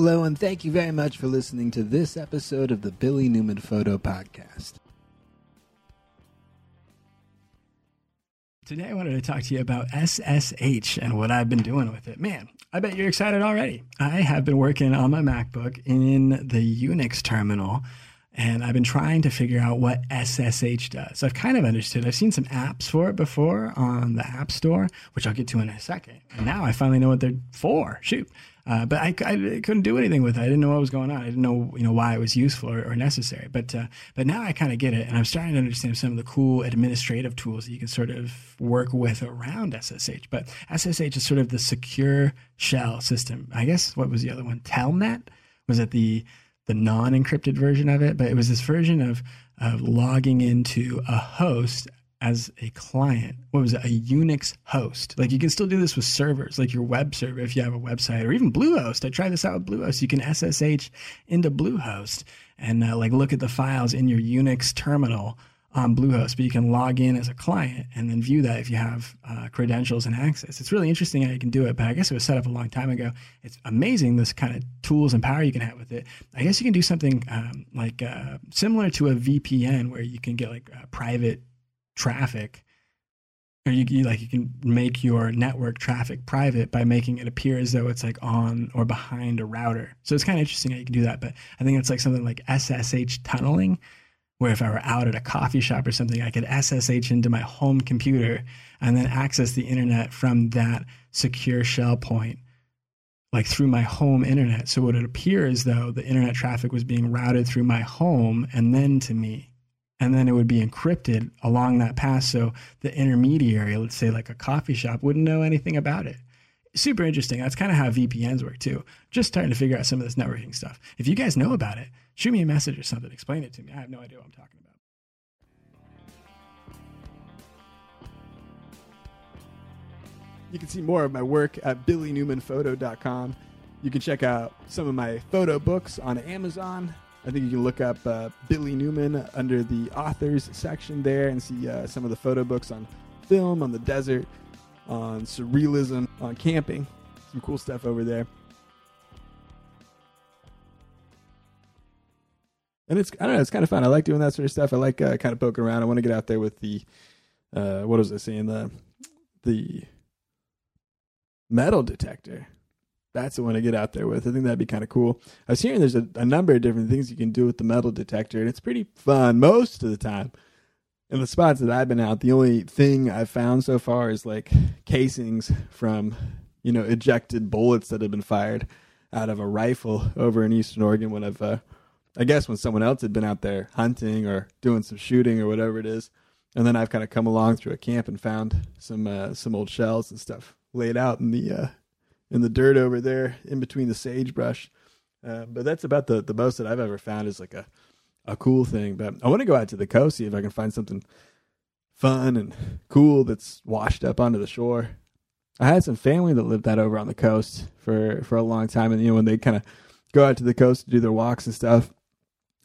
Hello, and thank you very much for listening to this episode of the Billy Newman Photo Podcast. Today, I wanted to talk to you about SSH and what I've been doing with it. Man, I bet you're excited already. I have been working on my MacBook in the Unix terminal, and I've been trying to figure out what SSH does. I've kind of understood. I've seen some apps for it before on the App Store, which I'll get to in a second. And now I finally know what they're for. Shoot. Uh, but I, I, couldn't do anything with it. I didn't know what was going on. I didn't know, you know, why it was useful or, or necessary. But uh, but now I kind of get it, and I'm starting to understand some of the cool administrative tools that you can sort of work with around SSH. But SSH is sort of the secure shell system. I guess what was the other one? Telnet was it the the non-encrypted version of it? But it was this version of of logging into a host as a client. What was it? A Unix host. Like you can still do this with servers, like your web server if you have a website, or even Bluehost. I tried this out with Bluehost. You can SSH into Bluehost and uh, like look at the files in your Unix terminal on Bluehost, but you can log in as a client and then view that if you have uh, credentials and access. It's really interesting how you can do it, but I guess it was set up a long time ago. It's amazing this kind of tools and power you can have with it. I guess you can do something um, like uh, similar to a VPN where you can get like private traffic or you, you, like you can make your network traffic private by making it appear as though it's like on or behind a router. So it's kind of interesting how you can do that. But I think it's like something like SSH tunneling, where if I were out at a coffee shop or something, I could SSH into my home computer and then access the internet from that secure shell point, like through my home internet. So it would appear as though the internet traffic was being routed through my home and then to me and then it would be encrypted along that path so the intermediary let's say like a coffee shop wouldn't know anything about it. Super interesting. That's kind of how vpns work too. Just starting to figure out some of this networking stuff. If you guys know about it shoot me a message or something. Explain it to me. I have no idea what i'm talking about. You can see more of my work at billynewmanphoto.com you can check out some of my photo books on amazon I think you can look up uh, Billy Newman under the authors section there and see uh, some of the photo books on film, on the desert, on surrealism, on camping. Some cool stuff over there. And it's I don't know, it's kind of fun. I like doing that sort of stuff. I like uh, kind of poking around. I want to get out there with the uh, what was I saying the the metal detector that's the one to get out there with. I think that'd be kind of cool. I was hearing there's a, a, number of different things you can do with the metal detector, and it's pretty fun most of the time. In the spots that I've been out, the only thing I've found so far is like casings from, you know, ejected bullets that have been fired out of a rifle over in Eastern Oregon when I've, uh, I guess when someone else had been out there hunting or doing some shooting or whatever it is. And then I've kind of come along through a camp and found some uh, some old shells and stuff laid out in the uh, in the dirt over there in between the sagebrush. Uh, but that's about the, the most that I've ever found is like a, a cool thing. But I want to go out to the coast, see if I can find something fun and cool that's washed up onto the shore. I had some family that lived that over on the coast for, for a long time. And, you know, when they kind of go out to the coast to do their walks and stuff,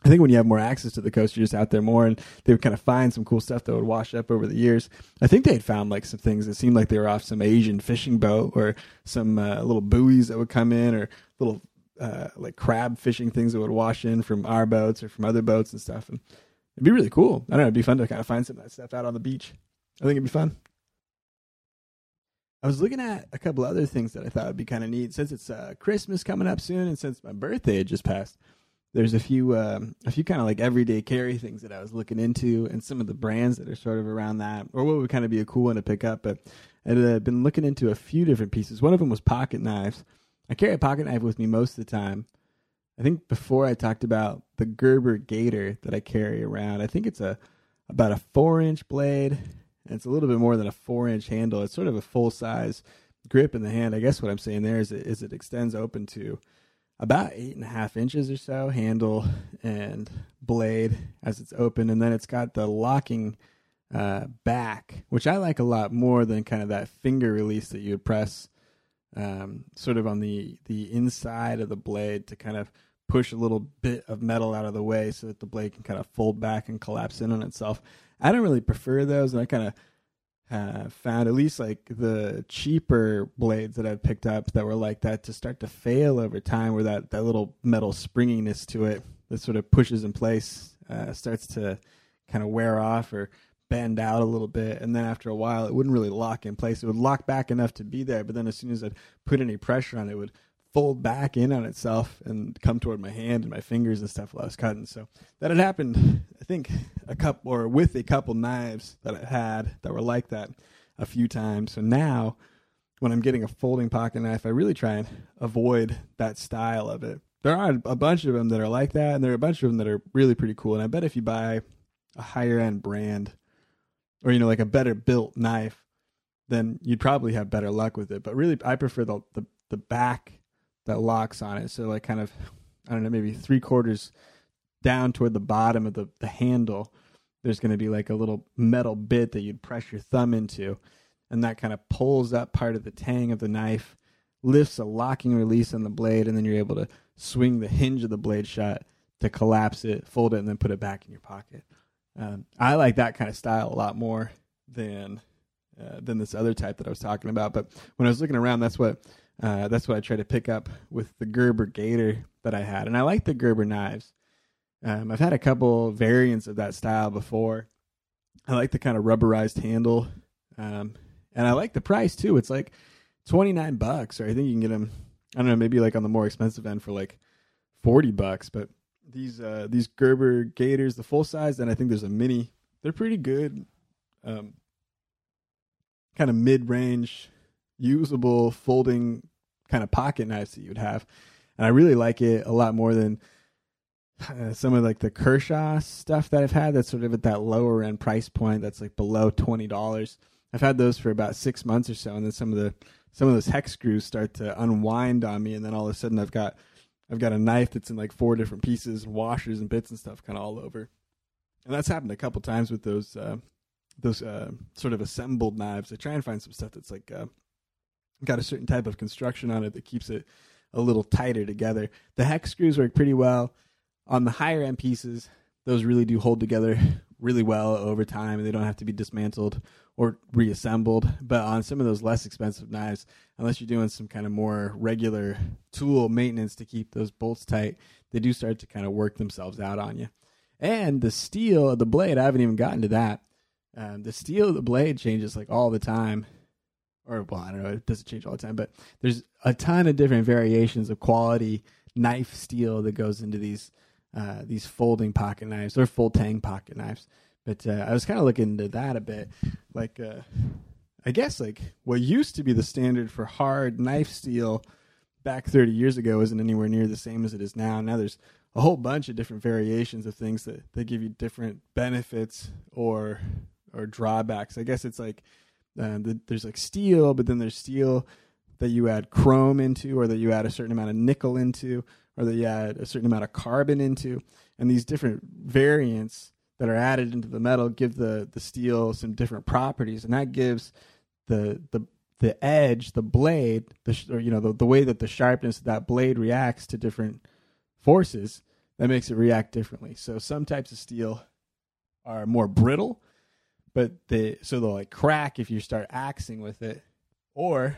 I think when you have more access to the coast, you're just out there more, and they would kind of find some cool stuff that would wash up over the years. I think they had found like some things that seemed like they were off some Asian fishing boat, or some uh, little buoys that would come in, or little uh, like crab fishing things that would wash in from our boats or from other boats and stuff. And it'd be really cool. I don't know. It'd be fun to kind of find some of that stuff out on the beach. I think it'd be fun. I was looking at a couple other things that I thought would be kind of neat since it's uh, Christmas coming up soon, and since my birthday had just passed there's a few um, a few kind of like everyday carry things that I was looking into, and some of the brands that are sort of around that, or what would kind of be a cool one to pick up. But I'd uh, been looking into a few different pieces. One of them was pocket knives. I carry a pocket knife with me most of the time. I think before I talked about the Gerber Gator that I carry around. I think it's a about a four inch blade. And it's a little bit more than a four inch handle. It's sort of a full size grip in the hand. I guess what I'm saying there is it, is it extends open to about eight and a half inches or so handle and blade as it's open, and then it's got the locking uh, back, which I like a lot more than kind of that finger release that you would press um, sort of on the the inside of the blade to kind of push a little bit of metal out of the way so that the blade can kind of fold back and collapse in on itself. I don't really prefer those, and I kind of have found at least like the cheaper blades that I've picked up that were like that to start to fail over time, where that that little metal springiness to it that sort of pushes in place uh, starts to kind of wear off or bend out a little bit, and then after a while, it wouldn't really lock in place. It would lock back enough to be there, but then as soon as I'd put any pressure on it, it would fold back in on itself and come toward my hand and my fingers and stuff while I was cutting. So that had happened, I think, a couple or with a couple knives that I had that were like that a few times. So now, when I'm getting a folding pocket knife, I really try and avoid that style of it. There are a bunch of them that are like that, and there are a bunch of them that are really pretty cool. And I bet if you buy a higher end brand, or you know, like a better built knife, then you'd probably have better luck with it. But really, I prefer the the, the back that locks on it. So like kind of I don't know, maybe three quarters down toward the bottom of the, the handle, there's going to be like a little metal bit that you'd press your thumb into, and that kind of pulls up part of the tang of the knife, lifts a locking release on the blade, and then you're able to swing the hinge of the blade shut to collapse it, fold it, and then put it back in your pocket. Um, I like that kind of style a lot more than uh, than this other type that I was talking about. But when I was looking around, that's what uh, that's what I try to pick up with the Gerber Gator that I had, and I like the Gerber knives. Um, I've had a couple variants of that style before. I like the kind of rubberized handle, um, and I like the price too. It's like twenty nine bucks, or I think you can get them. I don't know, maybe like on the more expensive end for like forty bucks. But these uh, these Gerber Gators, the full size, and I think there's a mini. They're pretty good, um, kind of mid range usable folding kind of pocket knives that you would have. And I really like it a lot more than uh, some of like the Kershaw stuff that I've had that's sort of at that lower end price point that's like below $20. I've had those for about 6 months or so and then some of the some of those hex screws start to unwind on me and then all of a sudden I've got I've got a knife that's in like four different pieces washers and bits and stuff kind of all over. And that's happened a couple times with those uh, those uh, sort of assembled knives. I try and find some stuff that's like uh, got a certain type of construction on it that keeps it a little tighter together. The hex screws work pretty well on the higher end pieces. Those really do hold together really well over time, and they don't have to be dismantled or reassembled. But on some of those less expensive knives, unless you're doing some kind of more regular tool maintenance to keep those bolts tight, they do start to kind of work themselves out on you. And the steel of the blade, I haven't even gotten to that. Um, the steel of the blade changes like all the time or well, I don't know, it doesn't change all the time, but there's a ton of different variations of quality knife steel that goes into these uh, these folding pocket knives or full tang pocket knives. But uh, I was kind of looking into that a bit, like uh, I guess like what used to be the standard for hard knife steel back 30 years ago isn't anywhere near the same as it is now. Now there's a whole bunch of different variations of things that, that give you different benefits or or drawbacks. I guess it's like the, there's like steel, but then there's steel that you add chrome into, or that you add a certain amount of nickel into, or that you add a certain amount of carbon into, and these different variants that are added into the metal give the the steel some different properties, and that gives the the the edge, the blade, the or you know the the way that the sharpness of that blade reacts to different forces, that makes it react differently. So some types of steel are more brittle but they so they'll like crack if you start axing with it, or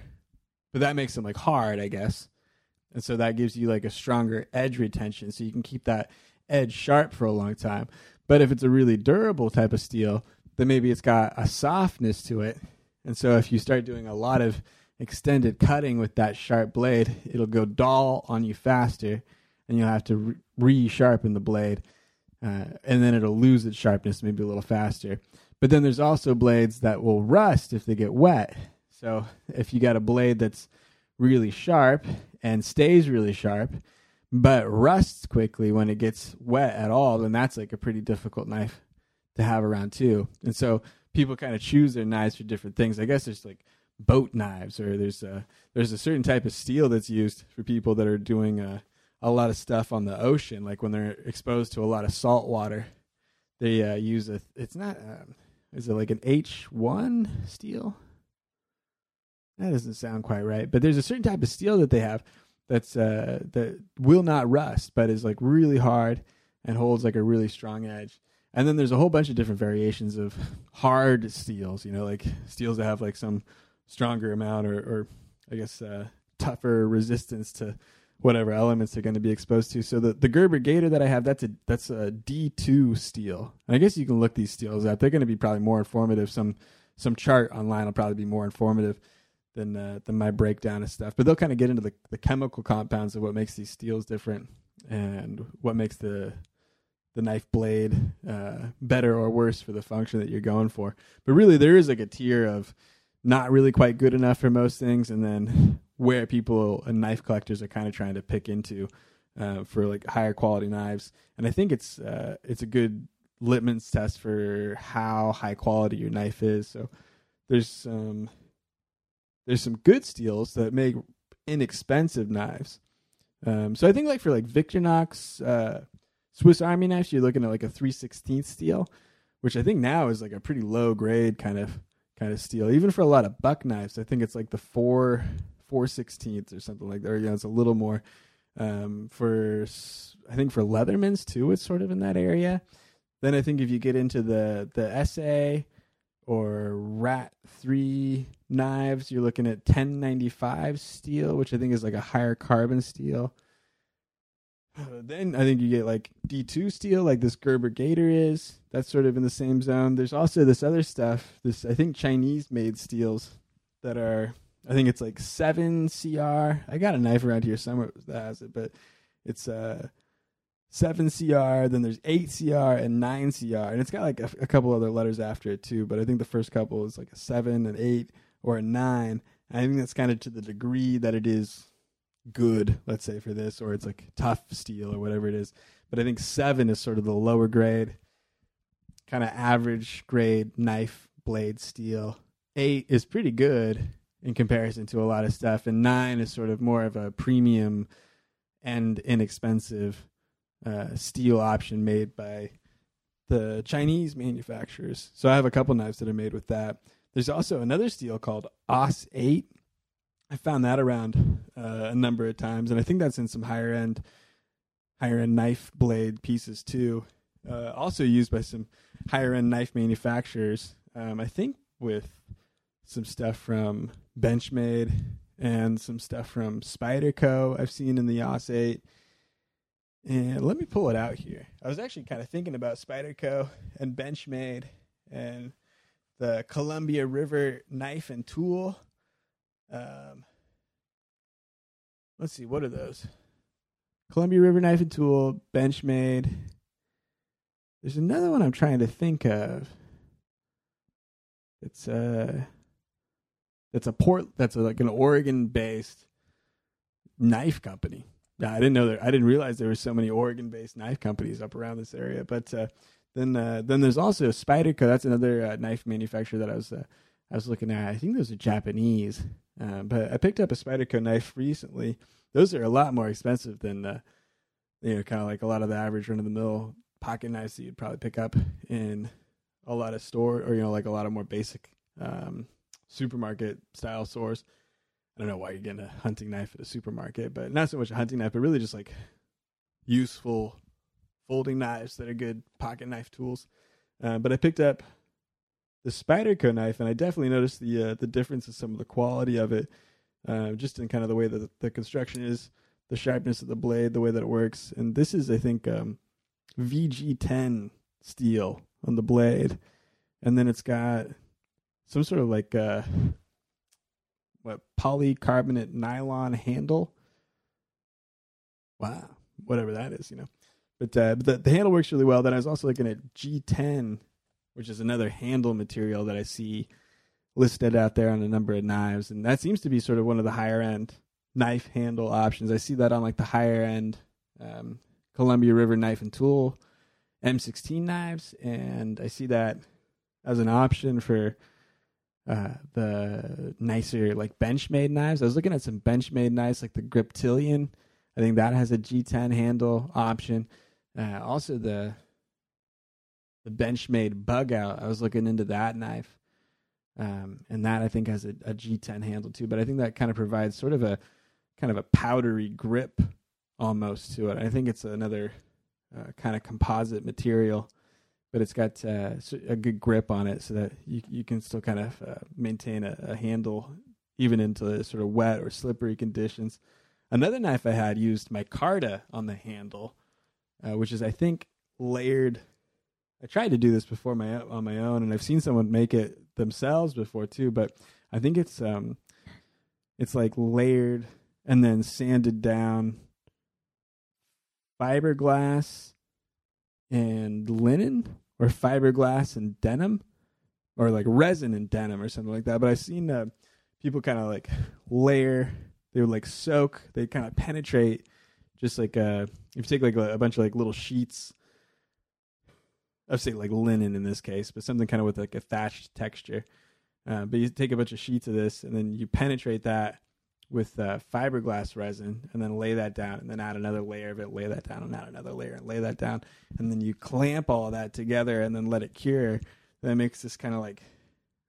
but that makes them like hard, I guess, and so that gives you like a stronger edge retention, so you can keep that edge sharp for a long time. But if it's a really durable type of steel, then maybe it's got a softness to it, and so if you start doing a lot of extended cutting with that sharp blade, it'll go dull on you faster, and you'll have to re sharpen the blade. Uh, and then it'll lose its sharpness maybe a little faster. But then there's also blades that will rust if they get wet. So if you got a blade that's really sharp and stays really sharp, but rusts quickly when it gets wet at all, then that's like a pretty difficult knife to have around too. And so people kind of choose their knives for different things. I guess there's like boat knives, or there's a there's a certain type of steel that's used for people that are doing a, a lot of stuff on the ocean, like when they're exposed to a lot of salt water. They uh, use a. It's not. Um, is it like an H1 steel? That doesn't sound quite right. But there's a certain type of steel that they have that's uh, that will not rust, but is like really hard and holds like a really strong edge. And then there's a whole bunch of different variations of hard steels, you know, like steels that have like some stronger amount or, or I guess, uh, tougher resistance to whatever elements they're going to be exposed to. So the, the Gerber Gator that I have, that's a that's a D2 steel. And I guess you can look these steels up. They're going to be probably more informative. Some some chart online will probably be more informative than uh, than my breakdown of stuff. But they'll kind of get into the, the chemical compounds of what makes these steels different and what makes the the knife blade uh, better or worse for the function that you're going for. But really, there is like a tier of not really quite good enough for most things, and then where people and knife collectors are kind of trying to pick into uh, for like higher quality knives. And I think it's uh, it's a good litmus test for how high quality your knife is. So there's some there's some good steels that make inexpensive knives. Um, so I think like for like Victorinox uh, Swiss Army knives, you're looking at like a 316th steel, which I think now is like a pretty low grade kind of kind of steel. Even for a lot of buck knives, I think it's like the four four sixteenths or something like that. Or, you know, it's a little more. Um, for I think for Leathermans too, it's sort of in that area. Then I think if you get into the the ESEE or Rat three knives, you're looking at 1095 steel, which I think is like a higher carbon steel. then I think you get like D2 steel, like this Gerber Gator is. That's sort of in the same zone. There's also this other stuff, this I think Chinese made steels that are I think it's like seven CR. I got a knife around here somewhere that has it, but it's uh seven CR. Then there's eight CR and nine CR, and it's got like a, a, couple other letters after it too. But I think the first couple is like a seven, an eight, or a nine. And I think that's kind of to the degree that it is good, let's say for this, or it's like tough steel or whatever it is. But I think seven is sort of the lower grade, kind of average grade knife blade steel. Eight is pretty good in comparison to a lot of stuff, and nine is sort of more of a premium and inexpensive uh, steel option made by the Chinese manufacturers. So I have a couple knives that are made with that. There's also another steel called AUS 8. I found that around uh, a number of times, and I think that's in some higher end, higher end knife blade pieces too. Uh, also used by some higher end knife manufacturers. Um, I think with some stuff from Benchmade and some stuff from Spyderco I've seen in the AUS 8. And let me pull it out here. I was actually kind of thinking about Spyderco and Benchmade and the Columbia River knife and tool. Um, let's see, what are those? Columbia River knife and tool, Benchmade. There's another one I'm trying to think of. It's uh that's a port that's a, like an Oregon based knife company. I didn't know there. I didn't realize there were so many Oregon based knife companies up around this area. But uh, then uh, then there's also Spyderco. That's another uh, knife manufacturer that I was uh, I was looking at. I think those are Japanese. Uh, but I picked up a Spyderco knife recently. Those are a lot more expensive than you know, kind of like a lot of the average run of the mill pocket knives that you'd probably pick up in a lot of store or you know like a lot of more basic um, supermarket style stores. I don't know why you're getting a hunting knife at a supermarket, but not so much a hunting knife, but really just like useful folding knives that are good pocket knife tools. Uh, but I picked up the Spyderco knife, and I definitely noticed the uh, the difference in some of the quality of it, uh, just in kind of the way that the, the, construction is, the sharpness of the blade, the way that it works. And this is, I think, um, VG10 steel on the blade, and then it's got some sort of like uh what polycarbonate nylon handle. Wow, whatever that is, you know. But, uh, but the, the handle works really well. Then I was also looking at G10, which is another handle material that I see listed out there on a number of knives, and that seems to be sort of one of the higher end knife handle options. I see that on like the higher end um, Columbia River knife and tool M16 knives, and I see that as an option for uh, the nicer like Benchmade knives. I was looking at some Benchmade knives like the Griptilian. I think that has a G10 handle option. Uh, also the the Benchmade bug out. I was looking into that knife. Um, and that I think has a a G10 handle too, but I think that kind of provides sort of a kind of a powdery grip almost to it. I think it's another uh, kind of composite material but it's got uh, a good grip on it, so that you you can still kind of uh, maintain a, a, handle even into sort of wet or slippery conditions. Another knife I had used micarta on the handle, uh, which is I think layered. I tried to do this before my on my own, and I've seen someone make it themselves before too. But I think it's um, it's like layered and then sanded down fiberglass and linen or fiberglass and denim or like resin and denim or something like that. But I've seen uh, people kind of like layer, they would like soak, they kind of penetrate just like uh, if you take like a, bunch of like little sheets I'd say like linen in this case, but something kind of with like a thatched texture. Uh, but you take a bunch of sheets of this and then you penetrate that with uh, fiberglass resin and then lay that down and then add another layer of it, lay that down and add another layer and lay that down. And then you clamp all that together and then let it cure. That makes this kind of like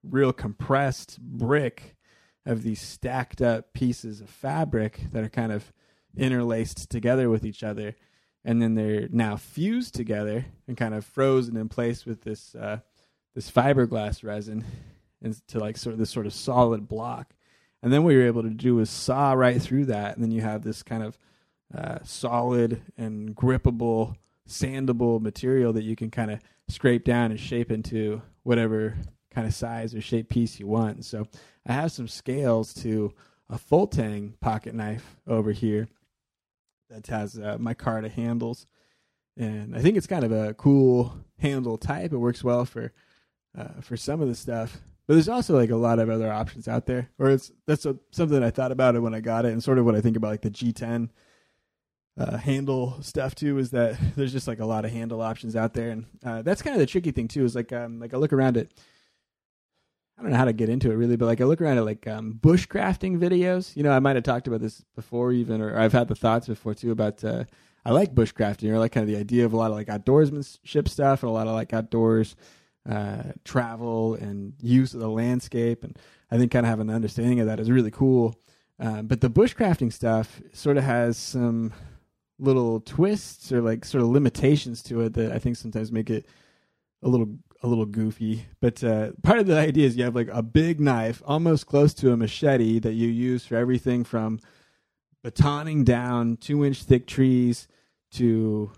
real compressed brick of these stacked up pieces of fabric that are kind of interlaced together with each other. And then they're now fused together and kind of frozen in place with this uh, this fiberglass resin into like sort of this sort of solid block and then what you're able to do is saw right through that, and then you have this kind of uh, solid and grippable, sandable material that you can kind of scrape down and shape into whatever kind of size or shape piece you want. So I have some scales to a full tang pocket knife over here that has uh, micarta handles, and I think it's kind of a cool handle type. It works well for uh, for some of the stuff. But there's also like a lot of other options out there. Or it's that's a, something I thought about it when I got it, and sort of what I think about like the G10 uh, handle stuff too is that there's just like a lot of handle options out there, and uh, that's kind of the tricky thing too. Is like um, like I look around it. I don't know how to get into it really, but like I look around at like um, bushcrafting videos. You know, I might have talked about this before even, or I've had the thoughts before too about. Uh, I like bushcrafting, or like kind of the idea of a lot of like outdoorsmanship stuff, and a lot of like outdoors uh, travel and use of the landscape. And I think kind of having an understanding of that is really cool. Uh, but the bushcrafting stuff sort of has some little twists or like sort of limitations to it that I think sometimes make it a little a little goofy. But uh, part of the idea is you have like a big knife, almost close to a machete, that you use for everything from batoning down two inch thick trees to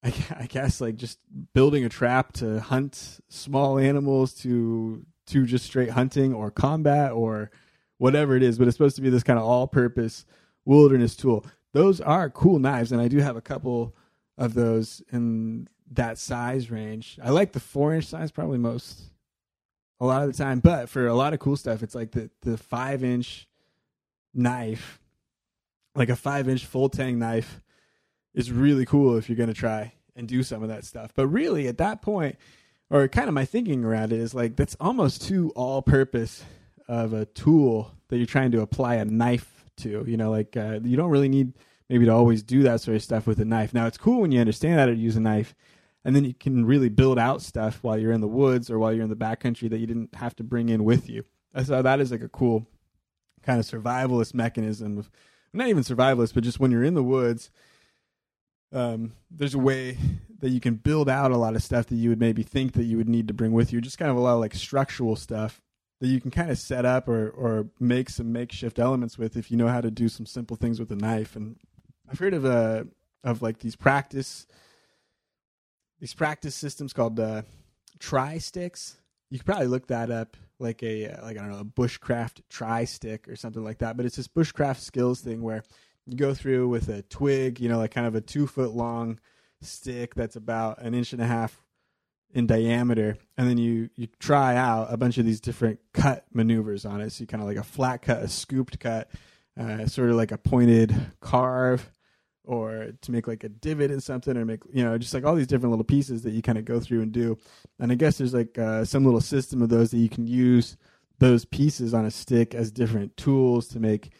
I, I guess like just building a trap to hunt small animals to to just straight hunting or combat or whatever it is, but it's supposed to be this kind of all-purpose wilderness tool. Those are cool knives, and I do have a couple of those in that size range. I like the four-inch size probably most a lot of the time, but for a lot of cool stuff, it's like the the five-inch knife, like a five-inch full tang knife is really cool if you're going to try and do some of that stuff. But really, at that point, or kind of my thinking around it is like that's almost too all purpose of a tool that you're trying to apply a knife to. You know, like uh, you don't really need maybe to always do that sort of stuff with a knife. Now, it's cool when you understand how to use a knife. And then you can really build out stuff while you're in the woods or while you're in the backcountry that you didn't have to bring in with you. So that is like a cool kind of survivalist mechanism of not even survivalist, but just when you're in the woods um, there's a way that you can build out a lot of stuff that you would maybe think that you would need to bring with you. Just kind of a lot of like structural stuff that you can kind of set up or or make some makeshift elements with if you know how to do some simple things with a knife. And I've heard of uh of like these practice these practice systems called uh, try sticks. You could probably look that up, like a like I don't know a bushcraft try stick or something like that. But it's this bushcraft skills thing where go through with a twig, you know, like kind of a two foot long stick that's about an inch and a half in diameter, and then you you try out a bunch of these different cut maneuvers on it. So you kind of like a flat cut, a scooped cut, uh, sort of like a pointed carve, or to make like a divot in something, or make you know just like all these different little pieces that you kind of go through and do. And I guess there's like uh, some little system of those that you can use those pieces on a stick as different tools to make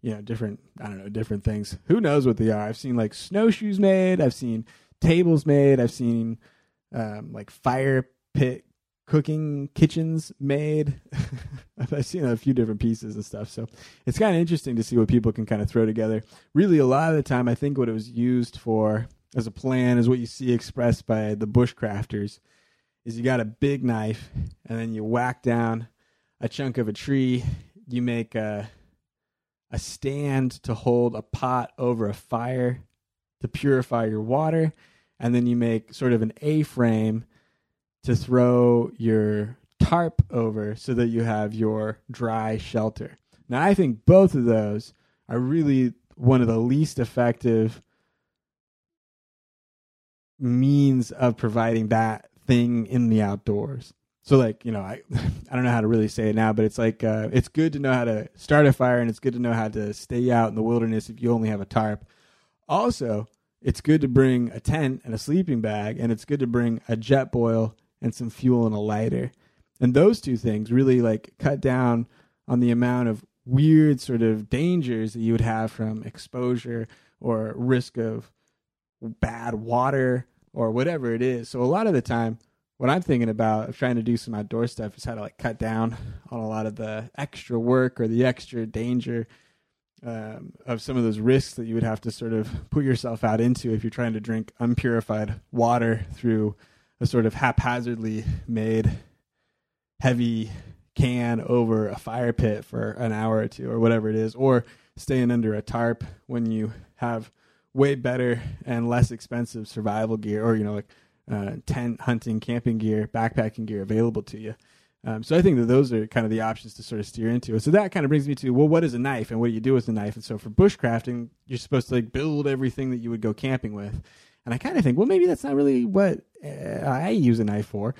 you know, different, I don't know, different things. Who knows what they are? I've seen like snowshoes made. I've seen tables made. I've seen um, like fire pit cooking kitchens made. I've seen a few different pieces and stuff. So it's kind of interesting to see what people can kind of throw together. Really, a lot of the time, I think what it was used for as a plan is what you see expressed by the bushcrafters is you got a big knife and then you whack down a chunk of a tree you make a a stand to hold a pot over a fire to purify your water and then you make sort of an a-frame to throw your tarp over so that you have your dry shelter now i think both of those are really one of the least effective means of providing that thing in the outdoors. So like, you know, I I don't know how to really say it now, but it's like uh, it's good to know how to start a fire and it's good to know how to stay out in the wilderness if you only have a tarp. Also, it's good to bring a tent and a sleeping bag and it's good to bring a Jetboil and some fuel and a lighter. And those two things really like cut down on the amount of weird sort of dangers that you would have from exposure or risk of bad water or whatever it is. So a lot of the time, what I'm thinking about trying to do some outdoor stuff is how to like cut down on a lot of the extra work or the extra danger um, of some of those risks that you would have to sort of put yourself out into if you're trying to drink unpurified water through a sort of haphazardly made heavy can over a fire pit for an hour or two or whatever it is, or staying under a tarp when you have way better and less expensive survival gear or you know like uh, tent hunting camping gear backpacking gear available to you. Um, so i think that those are kind of the options to sort of steer into. So that kind of brings me to well what is a knife and what do you do with a knife? And so for bushcrafting you're supposed to like build everything that you would go camping with. And i kind of think well maybe that's not really what uh, i use a knife for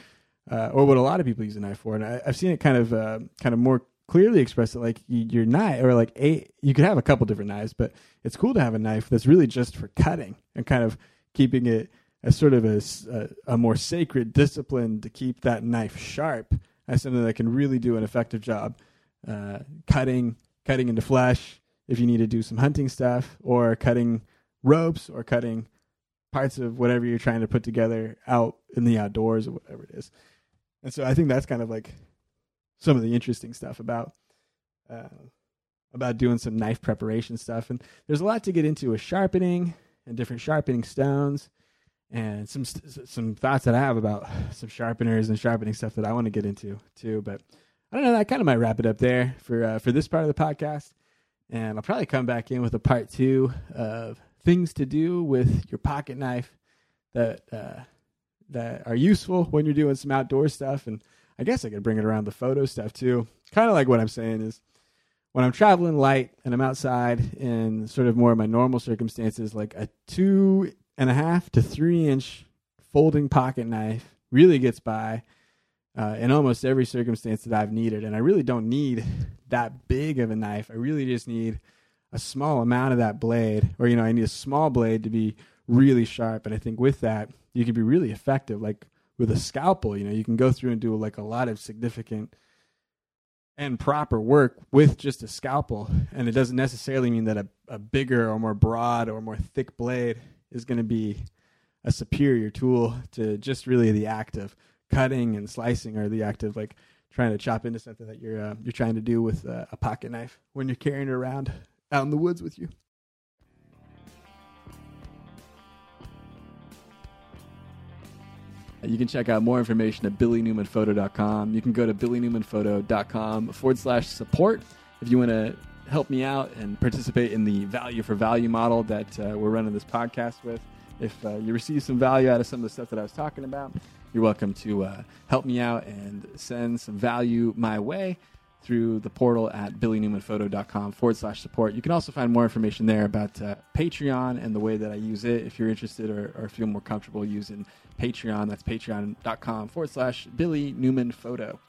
uh, or what a lot of people use a knife for. And I, have seen it kind of uh, kind of more clearly expressed it like your knife or like a you could have a couple different knives but it's cool to have a knife that's really just for cutting and kind of keeping it as sort of a, a, a more sacred discipline to keep that knife sharp. As something that can really do an effective job uh, cutting cutting into flesh if you need to do some hunting stuff or cutting ropes or cutting parts of whatever you're trying to put together out in the outdoors or whatever it is. And so i think that's kind of like some of the interesting stuff about uh, about doing some knife preparation stuff. And there's a lot to get into with sharpening and different sharpening stones, and some some thoughts that I have about some sharpeners and sharpening stuff that I want to get into too. But I don't know. That kind of might wrap it up there for uh, for this part of the podcast. And I'll probably come back in with a part two of things to do with your pocket knife that uh, that are useful when you're doing some outdoor stuff and I guess I could bring it around the photo stuff too. Kind of like what I'm saying is when I'm traveling light and I'm outside in sort of more of my normal circumstances, like a two and a half to three inch folding pocket knife really gets by uh, in almost every circumstance that I've needed. And I really don't need that big of a knife. I really just need a small amount of that blade, or, you know, I need a small blade to be really sharp. And I think with that, you can be really effective. Like, with a scalpel, you know, you can go through and do like a lot of significant and proper work with just a scalpel. And it doesn't necessarily mean that a, a bigger or more broad or more thick blade is going to be a superior tool to just really the act of cutting and slicing or the act of like trying to chop into something that you're uh, you're trying to do with a pocket knife when you're carrying it around out in the woods with you. You can check out more information at billynewmanphoto.com. You can go to billynewmanphoto.com forward slash support if you want to help me out and participate in the value for value model that uh, we're running this podcast with. If uh, you receive some value out of some of the stuff that I was talking about, you're welcome to uh, help me out and send some value my way through the portal at billynewmanphoto.com forward slash support. You can also find more information there about uh, Patreon and the way that I use it if you're interested or, or feel more comfortable using Patreon. That's patreon.com forward slash Billy Newman Photo.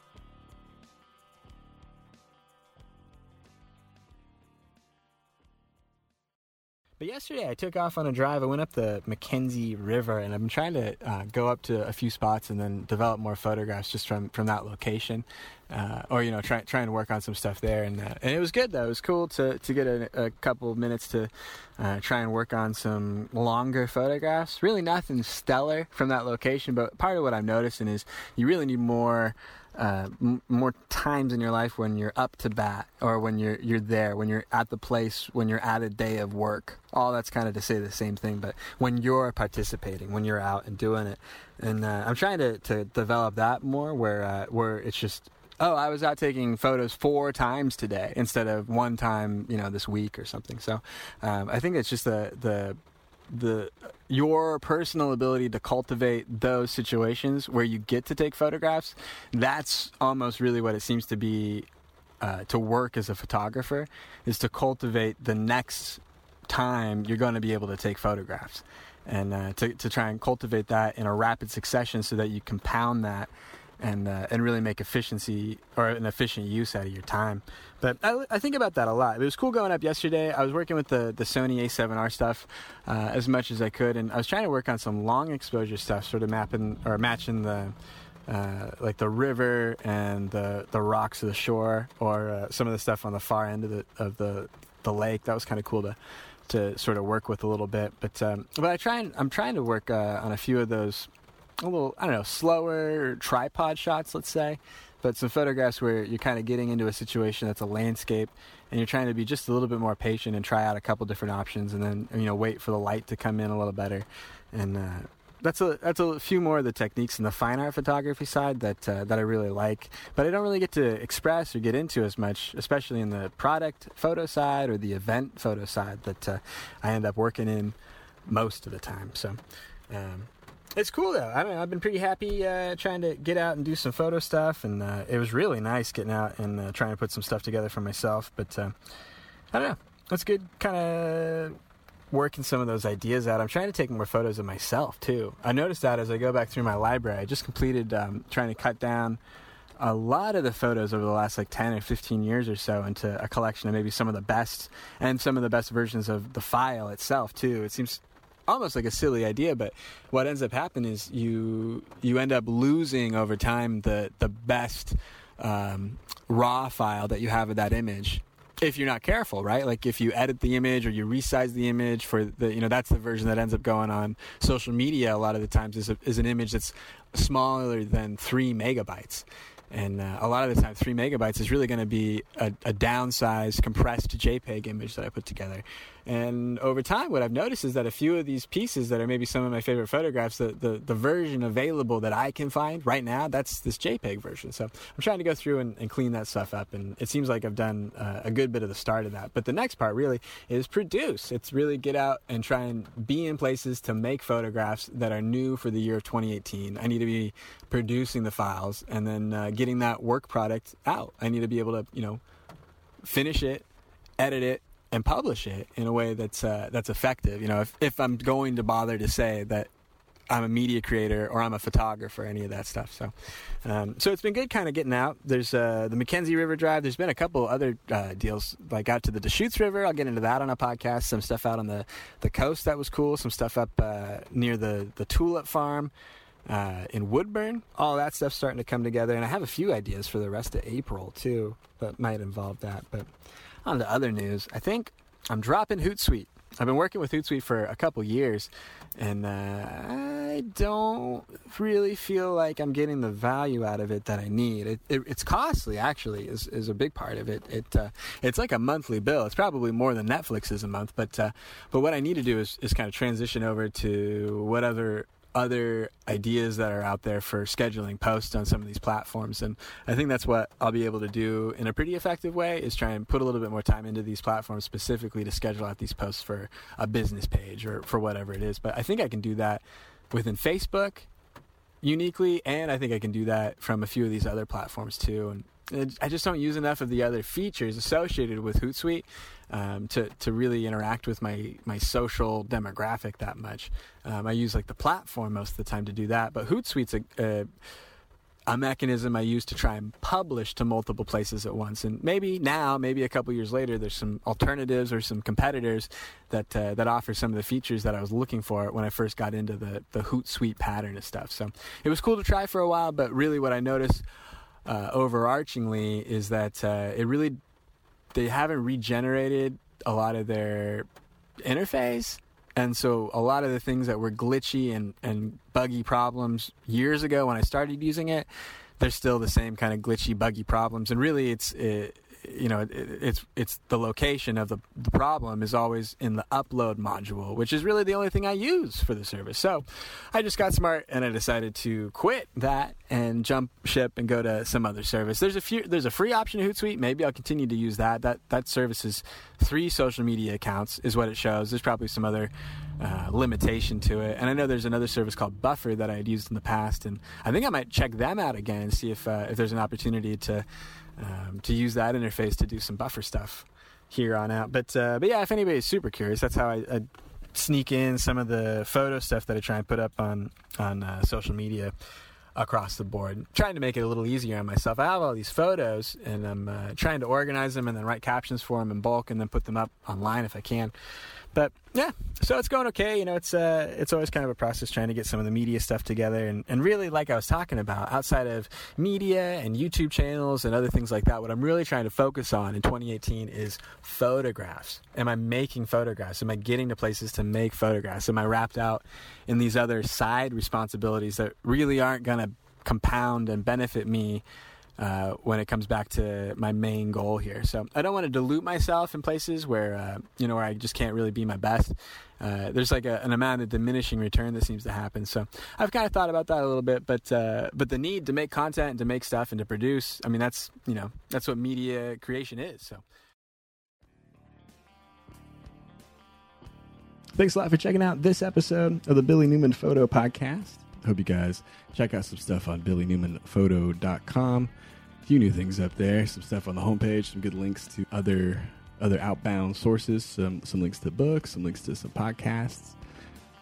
But yesterday I took off on a drive. I went up the McKenzie River, and I've been trying to uh, go up to a few spots and then develop more photographs just from from that location, uh, or you know, try trying to work on some stuff there. And uh, and it was good though. It was cool to to get a, a couple of minutes to uh, try and work on some longer photographs. Really nothing stellar from that location, but part of what I'm noticing is you really need more uh, m- more times in your life when you're up to bat or when you're you're there, when you're at the place, when you're at a day of work. All that's kind of to say the same thing, but when you're participating, when you're out and doing it, and uh, I'm trying to, to develop that more, where uh, where it's just oh, I was out taking photos four times today instead of one time, you know, this week or something. So um, I think it's just the the the your personal ability to cultivate those situations where you get to take photographs that's almost really what it seems to be uh, to work as a photographer is to cultivate the next time you're going to be able to take photographs. And uh, to, to try and cultivate that in a rapid succession so that you compound that and uh, and really make efficiency or an efficient use out of your time. But I, I, think about that a lot. It was cool going up yesterday. I was working with the the Sony A7R stuff uh, as much as I could, and I was trying to work on some long exposure stuff, sort of mapping or matching the. Uh, like the river and the the rocks of the shore, or uh, some of the stuff on the far end of the of the the lake. That was kind of cool to to sort of work with a little bit. But um, but I try and I'm trying to work uh, on a few of those a little, I don't know, slower tripod shots, let's say, but some photographs where you're kind of getting into a situation that's a landscape and you're trying to be just a little bit more patient and try out a couple different options and then, you know, wait for the light to come in a little better. And, uh, that's a that's a few more of the techniques in the fine art photography side that uh, that I really like, but I don't really get to express or get into as much, especially in the product photo side or the event photo side that uh, I end up working in most of the time. So, um, it's cool though. I mean, I've been pretty happy uh, trying to get out and do some photo stuff, and uh, it was really nice getting out and uh, trying to put some stuff together for myself. But uh, I don't know. It's good, kind of working some of those ideas out. I'm trying to take more photos of myself too. I noticed that as I go back through my library. I just completed um, trying to cut down a lot of the photos over the last like 10 or 15 years or so into a collection of maybe some of the best and some of the best versions of the file itself too. It seems almost like a silly idea, but what ends up happening is you you end up losing over time the the best um, raw file that you have of that image if you're not careful, right? Like if you edit the image or you resize the image for the, you know, that's the version that ends up going on social media. A lot of the times is, a, is an image that's smaller than three megabytes. And uh, a lot of the time, three megabytes is really going to be a, a downsized, compressed JPEG image that I put together. And over time, what I've noticed is that a few of these pieces that are maybe some of my favorite photographs, the, the, the version available that I can find right now, that's this JPEG version. So I'm trying to go through and, and clean that stuff up. And it seems like I've done uh, a good bit of the start of that. But the next part really is produce. It's really get out and try and be in places to make photographs that are new for the year of 2018. I need to be producing the files and then uh, getting that work product out. I need to be able to, you know, finish it, edit it, and publish it in a way that's uh, that's effective. You know, if if I'm going to bother to say that I'm a media creator or I'm a photographer, any of that stuff. So, um, so it's been good, kind of getting out. There's uh, the McKenzie River Drive. There's been a couple other uh, deals, like out to the Deschutes River. I'll get into that on a podcast. Some stuff out on the the coast that was cool. Some stuff up uh, near the the Tulip Farm. Uh, in Woodburn, all that stuff's starting to come together, and I have a few ideas for the rest of April too that might involve that. But on to other news. I think I'm dropping Hootsuite. I've been working with Hootsuite for a couple years, and uh, I don't really feel like I'm getting the value out of it that I need. It, it, it's costly, actually, is, is a big part of it. It uh, it's like a monthly bill. It's probably more than Netflix is a month, but uh, but what I need to do is, is kind of transition over to whatever other ideas that are out there for scheduling posts on some of these platforms. And i think that's what i'll be able to do in a pretty effective way is try and put a little bit more time into these platforms specifically to schedule out these posts for a business page or for whatever it is. But i think i can do that within facebook uniquely and i think i can do that from a few of these other platforms too. And I just don't use enough of the other features associated with Hootsuite um, to to really interact with my my social demographic that much. Um, I use like the platform most of the time to do that, but Hootsuite's a, a a mechanism I use to try and publish to multiple places at once. And maybe now, maybe a couple years later, there's some alternatives or some competitors that uh, that offer some of the features that I was looking for when I first got into the the Hootsuite pattern of stuff. So it was cool to try for a while, but really what I noticed uh, overarchingly is that uh, it really they haven't regenerated a lot of their interface and so a lot of the things that were glitchy and, and buggy problems years ago when I started using it they're still the same kind of glitchy, buggy problems. And really, it's it, you know, it, it's it's the location of the, the problem is always in the upload module, which is really the only thing I use for the service. So I just got smart and I decided to quit that and jump ship and go to some other service. There's a few. There's a free option in Hootsuite. Maybe I'll continue to use that. That that service is three social media accounts, is what it shows. There's probably some other uh, limitation to it. And I know there's another service called Buffer that I had used in the past, and I think I might check them out again and see if uh, if there's an opportunity to um, to use that interface to do some buffer stuff here on out. But uh, but yeah, if anybody's super curious, that's how I, I, sneak in some of the photo stuff that I try and put up on on uh, social media across the board. trying to make it a little easier on myself. I have all these photos, and I'm uh, trying to organize them and then write captions for them in bulk, and then put them up online if I can. But yeah, so it's going okay. You know, it's uh, it's always kind of a process trying to get some of the media stuff together, and, and really, like I was talking about, outside of media and YouTube channels and other things like that, what I'm really trying to focus on in 2018 is photographs. Am I making photographs? Am I getting to places to make photographs? Am I wrapped out in these other side responsibilities that really aren't going to compound and benefit me uh, when it comes back to my main goal here. So I don't want to dilute myself in places where uh, you know where I just can't really be my best. Uh, there's like a, an amount of diminishing return that seems to happen. So I've kind of thought about that a little bit, but uh, but the need to make content and to make stuff and to produce, I mean that's you know that's what media creation is. So. Thanks a lot for checking out this episode of the Billy Newman Photo Podcast. Hope you guys check out some stuff on billynewmanphoto.com A few new things up there. Some stuff on the homepage, some good links to other other outbound sources, some some links to books, some links to some podcasts,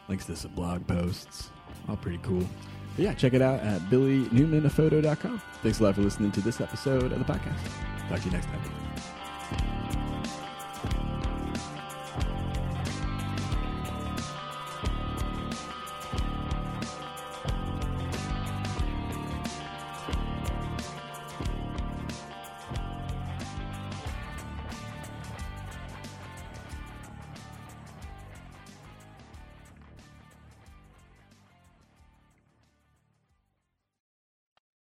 links to some blog posts. All pretty cool. But yeah, check it out at billynewmanphoto.com. Thanks a lot for listening to this episode of the podcast. Talk to you next time.